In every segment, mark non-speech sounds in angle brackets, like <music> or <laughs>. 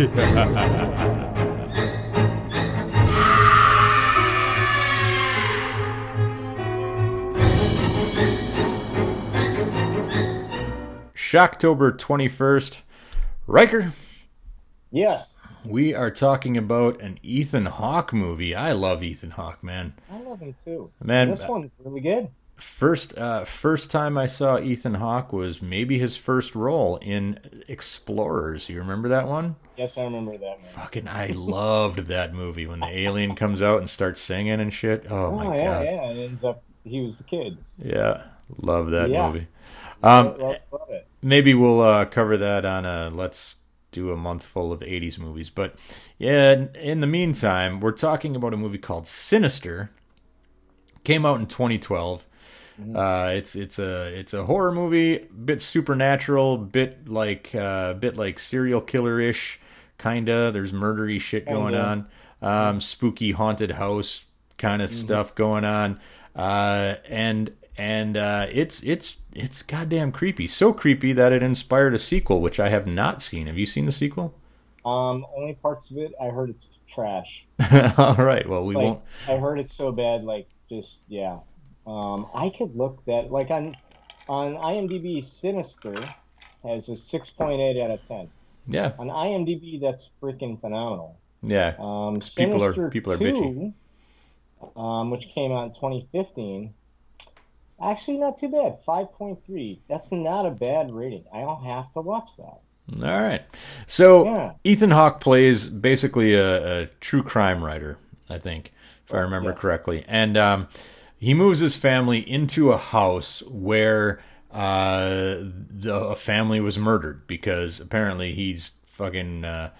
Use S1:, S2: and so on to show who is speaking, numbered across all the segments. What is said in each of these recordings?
S1: <laughs> Shocktober 21st. Riker,
S2: Yes.
S1: we are talking about an Ethan Hawke movie. I love Ethan Hawke, man.
S2: I love him too.
S1: Man,
S2: This one's really good.
S1: First, uh, first time I saw Ethan Hawke was maybe his first role in Explorers. You remember that one?
S2: Yes, I remember that one.
S1: Fucking, I loved that movie when the alien comes out and starts singing and shit. Oh, my
S2: yeah,
S1: god,
S2: yeah. It ends up he was the kid.
S1: yeah, love that
S2: yes.
S1: movie. Um,
S2: Love, love, love it.
S1: maybe we'll uh, cover that on a let's do a month full of 80s movies but yeah in the meantime we're talking about a movie called sinister came out in 2012 uh, it's it's a it's a horror movie bit supernatural bit like uh, bit like serial killer ish kinda. There's murdery shit going on. Um, spooky haunted house kind of stuff going on. Uh, and and uh, it's it's it's goddamn creepy. So creepy that it inspired a sequel which i have not seen. Have you seen the sequel?
S2: Um, only parts of it I heard it's trash. <laughs>
S1: all right. Well we
S2: Like
S1: won't
S2: I heard it's so bad, like just yeah. Um, I could look that like on on IMDb, Sinister has a six point eight out of ten.
S1: yeah
S2: On IMDb, that's freaking phenomenal.
S1: yeah
S2: Um,
S1: people are-
S2: Sinister
S1: people are
S2: 2,
S1: bitchy.
S2: Um, which came out in 2015. Actually, not too bad. 5.3. That's not a bad rating. I'll have to watch that.
S1: all right so
S2: Yeah.
S1: ethan hawke plays basically a, a true crime writer i think if i remember
S2: yes.
S1: correctly and um, he moves his family into a house where uh, the, a family was murdered because apparently he's fucking uh,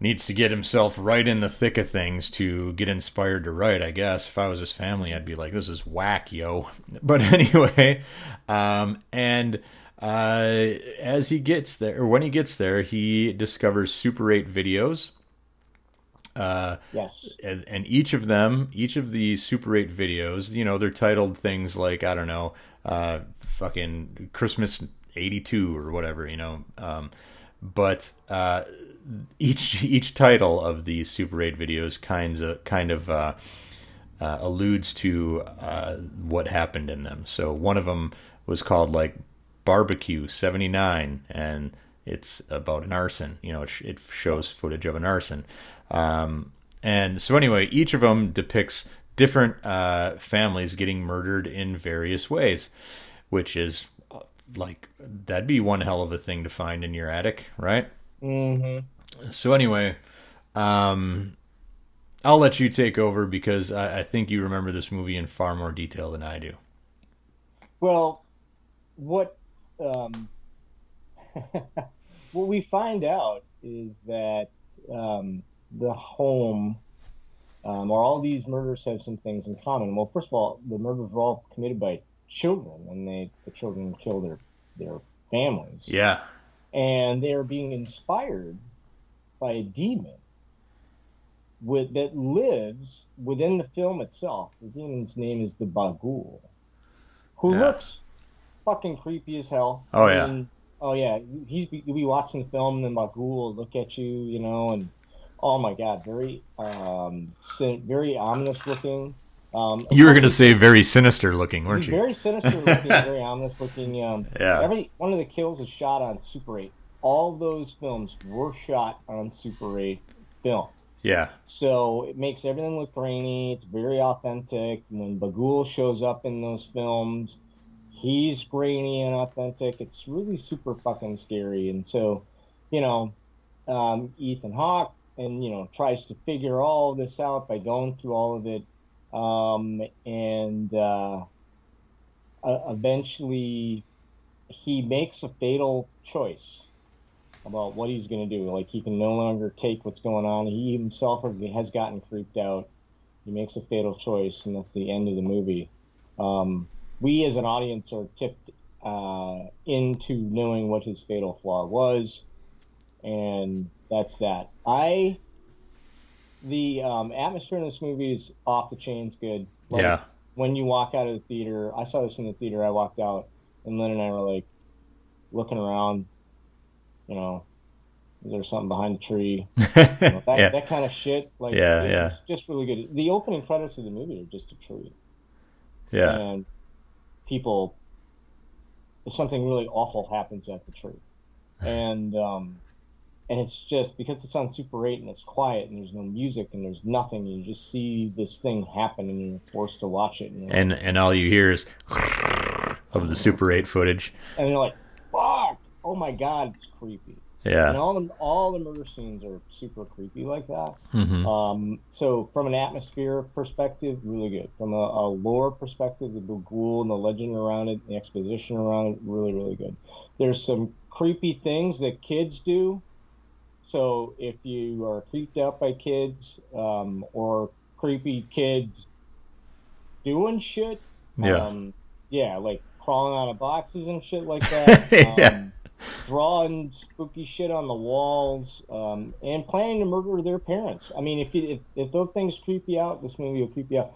S1: needs to get himself right in the thick of things to get inspired to write. I guess if I was his family, I'd be like, "This is whack, yo." <laughs> But <laughs> anyway, um, and uh, as he gets there, or when he gets there, he discovers Super 8 videos. Uh,
S2: Yes.
S1: and, and each of them, each of the Super 8 videos, you know, they're titled things like, I don't know, uh, fucking Christmas 82 or whatever, you know. Um, but uh, each each title of these Super 8 videos kinds of, kind of uh, uh, alludes to uh, what happened in them. So one of them was called like Barbecue 79, and it's about an arson. You know, it, sh- it shows footage of an arson. Um, and so, anyway, each of them depicts different uh, families getting murdered in various ways, which is uh, like that'd be one hell of a thing to find in your attic, right?
S2: Mm-hmm.
S1: So, anyway, um, I'll let you take over because I, I think you remember this movie in far more detail than I do.
S2: Well, what um, <laughs> what we find out is that um, the home, um, or all these murders have some things in common. Well, first of all, the murders were all committed by children, and they the children kill their their families.
S1: Yeah.
S2: and they are being inspired by a demon with, that lives within the film itself. The demon's name is the Bughuul, who
S1: Yeah.
S2: looks fucking creepy as hell.
S1: Oh, yeah.
S2: mean, oh yeah. He's you'll be watching the film, and the Bughuul will look at you, you know, and oh my god, very um, sin- very ominous looking. Um,
S1: You were going to say very sinister looking, weren't you?
S2: very sinister looking, <laughs> very ominous looking. Um,
S1: Yeah.
S2: Every one of the kills is shot on Super 8. All those films were shot on Super 8 film.
S1: Yeah.
S2: So it makes everything look grainy. It's very authentic. When Bughuul shows up in those films, he's grainy and authentic. It's really super fucking scary. And so, you know, um, Ethan Hawke and you know tries to figure all this out by going through all of it, um, and uh, uh, eventually he makes a fatal choice about what he's going to do. Like he can no longer take what's going on. He himself has gotten freaked out. He makes a fatal choice, and that's the end of the movie. Um, we as an audience are tipped uh, into knowing what his fatal flaw was, and that's that. I the um, atmosphere in this movie is off the chains good. Like,
S1: Yeah.
S2: When you walk out of the theater, I saw this in the theater. I walked out, and Lynn and I were like looking around, you know, Is there something behind the tree? <laughs> You know, that,
S1: yeah.
S2: that kind of shit. Like,
S1: Yeah, yeah.
S2: just really good. The opening credits of the movie are just a treat.
S1: Yeah.
S2: And people, something really awful happens at the tree, <laughs> and um, and it's just because it's on Super 8 and it's quiet and there's no music and there's nothing. You just see this thing happen and you're forced to watch it. And
S1: And and all you hear is <laughs> of the Super 8 footage.
S2: and you're like, fuck! Oh my god, it's creepy. And all the all the murder scenes are super creepy like that.
S1: hmm
S2: Um, so from an atmosphere perspective, really good. From a, a lore perspective, the Bughuul and the legend around it, the exposition around it, really, really good. There's some creepy things that kids do. So if you are creeped out by kids um, or creepy kids doing shit,
S1: Yeah.
S2: um, yeah, like crawling out of boxes and shit like <laughs> that.
S1: Yeah.
S2: Drawing spooky shit on the walls, um, and planning to murder their parents. I mean, if you, if, if those things creep you out, this movie will creep you out.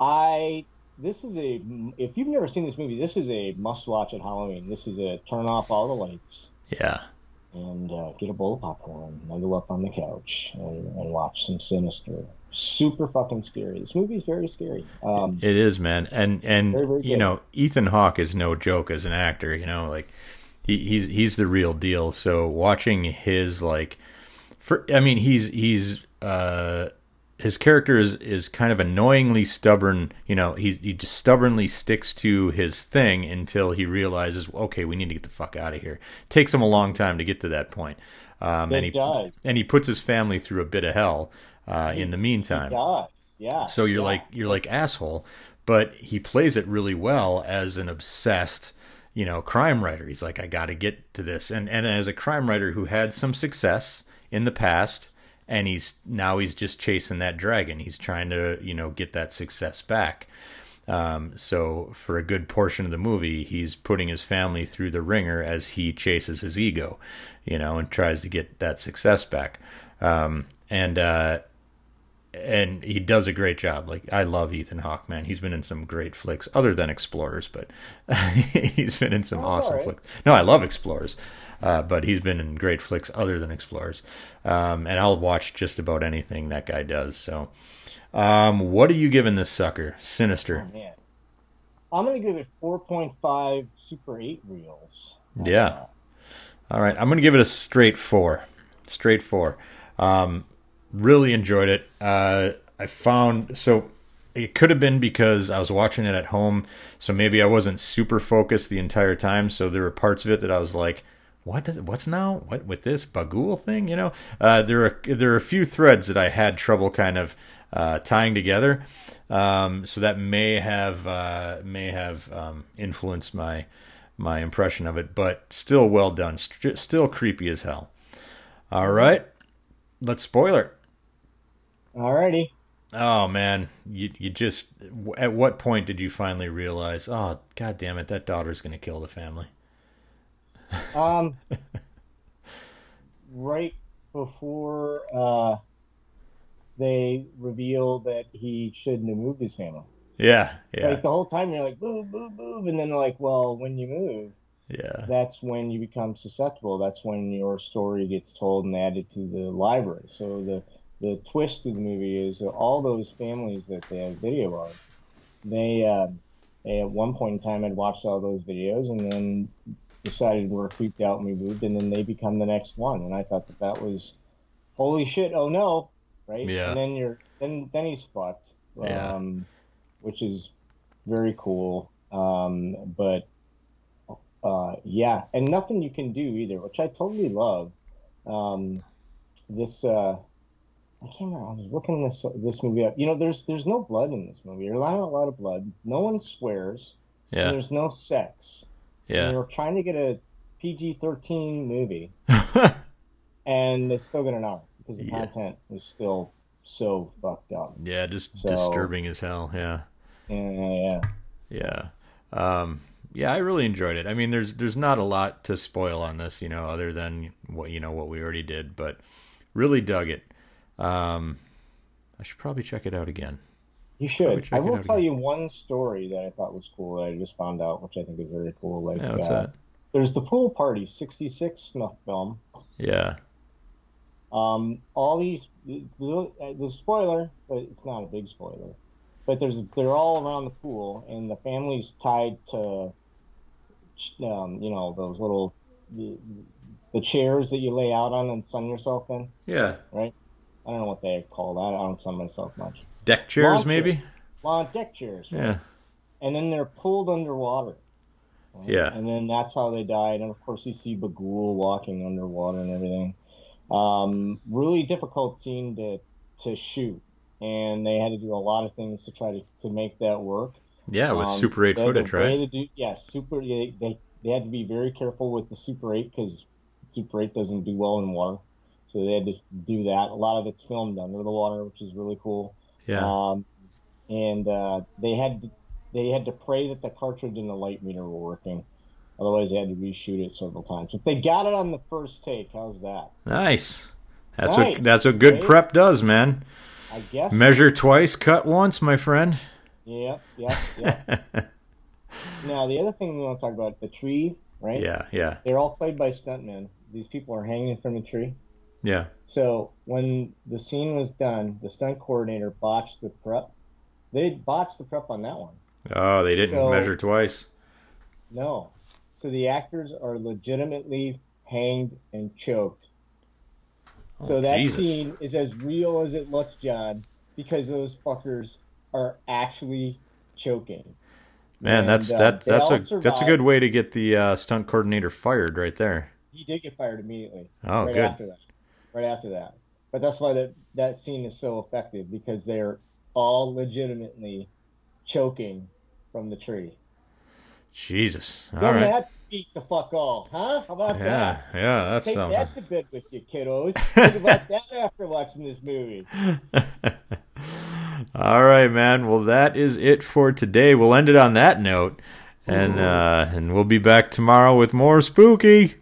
S2: I this is a if you've never seen this movie, this is a must watch at Halloween. This is a turn off all the lights
S1: Yeah.
S2: and uh, get a bowl of popcorn, snuggle up on the couch, and, and watch some Sinister. Super fucking scary. This movie is very scary. Um,
S1: It is, man, and and
S2: Very, very
S1: you know Ethan Hawke is no joke as an actor. You know, like he, he's he's the real deal. So watching his like, for I mean, he's he's uh his character is is kind of annoyingly stubborn. You know, he he just stubbornly sticks to his thing until he realizes, okay, we need to get the fuck out of here. takes him a long time to get to that point. Um, and he
S2: does.
S1: and he puts his family through a bit of hell uh, in the meantime.
S2: Yeah.
S1: So you're
S2: yeah.
S1: like you're like asshole, but he plays it really well as an obsessed, you know, crime writer. He's like, I got to get to this, and and as a crime writer who had some success in the past, and he's now he's just chasing that dragon. He's trying to you know get that success back. Um, so for a good portion of the movie, he's putting his family through the ringer as he chases his ego, you know, and tries to get that success back. Um, and uh, and he does a great job. Like I love Ethan Hawke, man. He's been in some great flicks, other than Explorers, but <laughs> he's been in some
S2: Oh,
S1: awesome
S2: alright.
S1: flicks. No, I love Explorers, uh, but he's been in great flicks other than Explorers. Um, and I'll watch just about anything that guy does. So, um, what are you giving this sucker? Sinister.
S2: Oh. I'm gonna give it 4.5 Super 8 reels.
S1: Yeah. All right, I'm gonna give it a straight four. Straight four. Um, really enjoyed it. Uh, I found so it could have been because I was watching it at home, so maybe I wasn't super focused the entire time. So there were parts of it that I was like, "What? Does, what's now? What with this Bughuul thing?" You know, uh, there are there are a few threads that I had trouble kind of uh, tying together. Um, so that may have uh, may have um, influenced my my impression of it, but still well done. St- still creepy as hell. All right, let's spoiler.
S2: Alrighty.
S1: Oh man, you you just at what point did you finally realize? Oh god damn it, that daughter's gonna kill the family. <laughs>
S2: Um, right before uh, they reveal that he shouldn't have moved his family.
S1: Yeah, yeah,
S2: Like the whole time you're like, move, move, move. And then they're like, well, when you move,
S1: yeah,
S2: that's when you become susceptible. That's when your story gets told and added to the library. So the the twist of the movie is that all those families that they have video of, they, uh, they at one point in time had watched all those videos and then decided we're creeped out and we moved, and then they become the next one. And I thought that that was holy shit. Oh no, right?
S1: Yeah.
S2: And then you're then then he's fucked.
S1: Yeah.
S2: Um, which is very cool. Um, but uh, yeah, and nothing you can do either, which I totally love. Um, this uh, I can't remember. I was looking this this movie up. You know, there's there's no blood in this movie. There's not a lot of blood. No one swears. And
S1: yeah,
S2: there's no sex. And
S1: yeah.
S2: they were trying to get a PG-13 movie, <laughs> and they still got an R because the
S1: Yeah.
S2: content was still so fucked up.
S1: yeah, just
S2: So-
S1: disturbing as hell. Yeah,
S2: Yeah, yeah.
S1: yeah, um, yeah. I really enjoyed it. I mean, there's there's not a lot to spoil on this, you know, other than what you know what we already did, but really dug it. Um, I should probably check it out again.
S2: You should. I will tell
S1: again.
S2: you one story that I thought was cool that I just found out, which I think is very cool. Like,
S1: Yeah, what's
S2: uh,
S1: that?
S2: there's the Pool Party '66 snuff film,
S1: Yeah,
S2: Um, all these the, the spoiler, but it's not a big spoiler. But there's they're all around the pool, and the family's tied to, um, you know, those little the, the chairs that you lay out on and sun yourself in.
S1: Yeah.
S2: Right. I don't know what they call that. I don't sun myself much.
S1: Deck chairs, lawn maybe. Chairs.
S2: Lawn deck chairs.
S1: Right? Yeah.
S2: And then they're pulled underwater.
S1: Right? Yeah.
S2: And then that's how they died. And of course, you see Bughuul walking underwater and everything. Um, really difficult scene to to shoot, and they had to do a lot of things to try to, to make that work.
S1: Yeah, with um, Super 8 footage, right?
S2: Do, yeah, Super. They, they they had to be very careful with the Super 8 because Super 8 doesn't do well in water, so they had to do that. A lot of it's filmed under the water, which is really cool.
S1: Yeah.
S2: Um, and uh, they had to, they had to pray that the cartridge and the light meter were working Otherwise, they had to reshoot it several times. But they got it on the first take. How's that?
S1: Nice. That's nice. what that's what good right? prep does, man.
S2: I guess.
S1: Measure twice, cut once, my friend.
S2: Yeah, yeah, yeah. <laughs> now the other thing we want to talk about the tree, right?
S1: Yeah, yeah.
S2: They're all played by stuntmen. These people are hanging from a tree.
S1: Yeah.
S2: So when the scene was done, the stunt coordinator botched the prep. They botched the prep on that one.
S1: Oh, they didn't so, measure twice.
S2: No, so the actors are legitimately hanged and choked. Oh, so that Jesus. scene is as real as it looks, John, because those fuckers are actually choking.
S1: Man, and, that's uh, that's that's a survived. that's a good way to get the uh, stunt coordinator fired right there.
S2: He did get fired immediately.
S1: Oh,
S2: right
S1: good.
S2: Right after that. But that's why that that scene is so effective because they're all legitimately choking from the tree.
S1: Jesus. All
S2: Don't
S1: right.
S2: beat the fuck all, huh? How about
S1: yeah,
S2: that?
S1: Yeah, that's
S2: Take
S1: something.
S2: that to bed with you, kiddos. <laughs> Think about that after watching this movie. <laughs>
S1: all right, man. Well, that is it for today. We'll end it on that note, and uh, and we'll be back tomorrow with more spooky.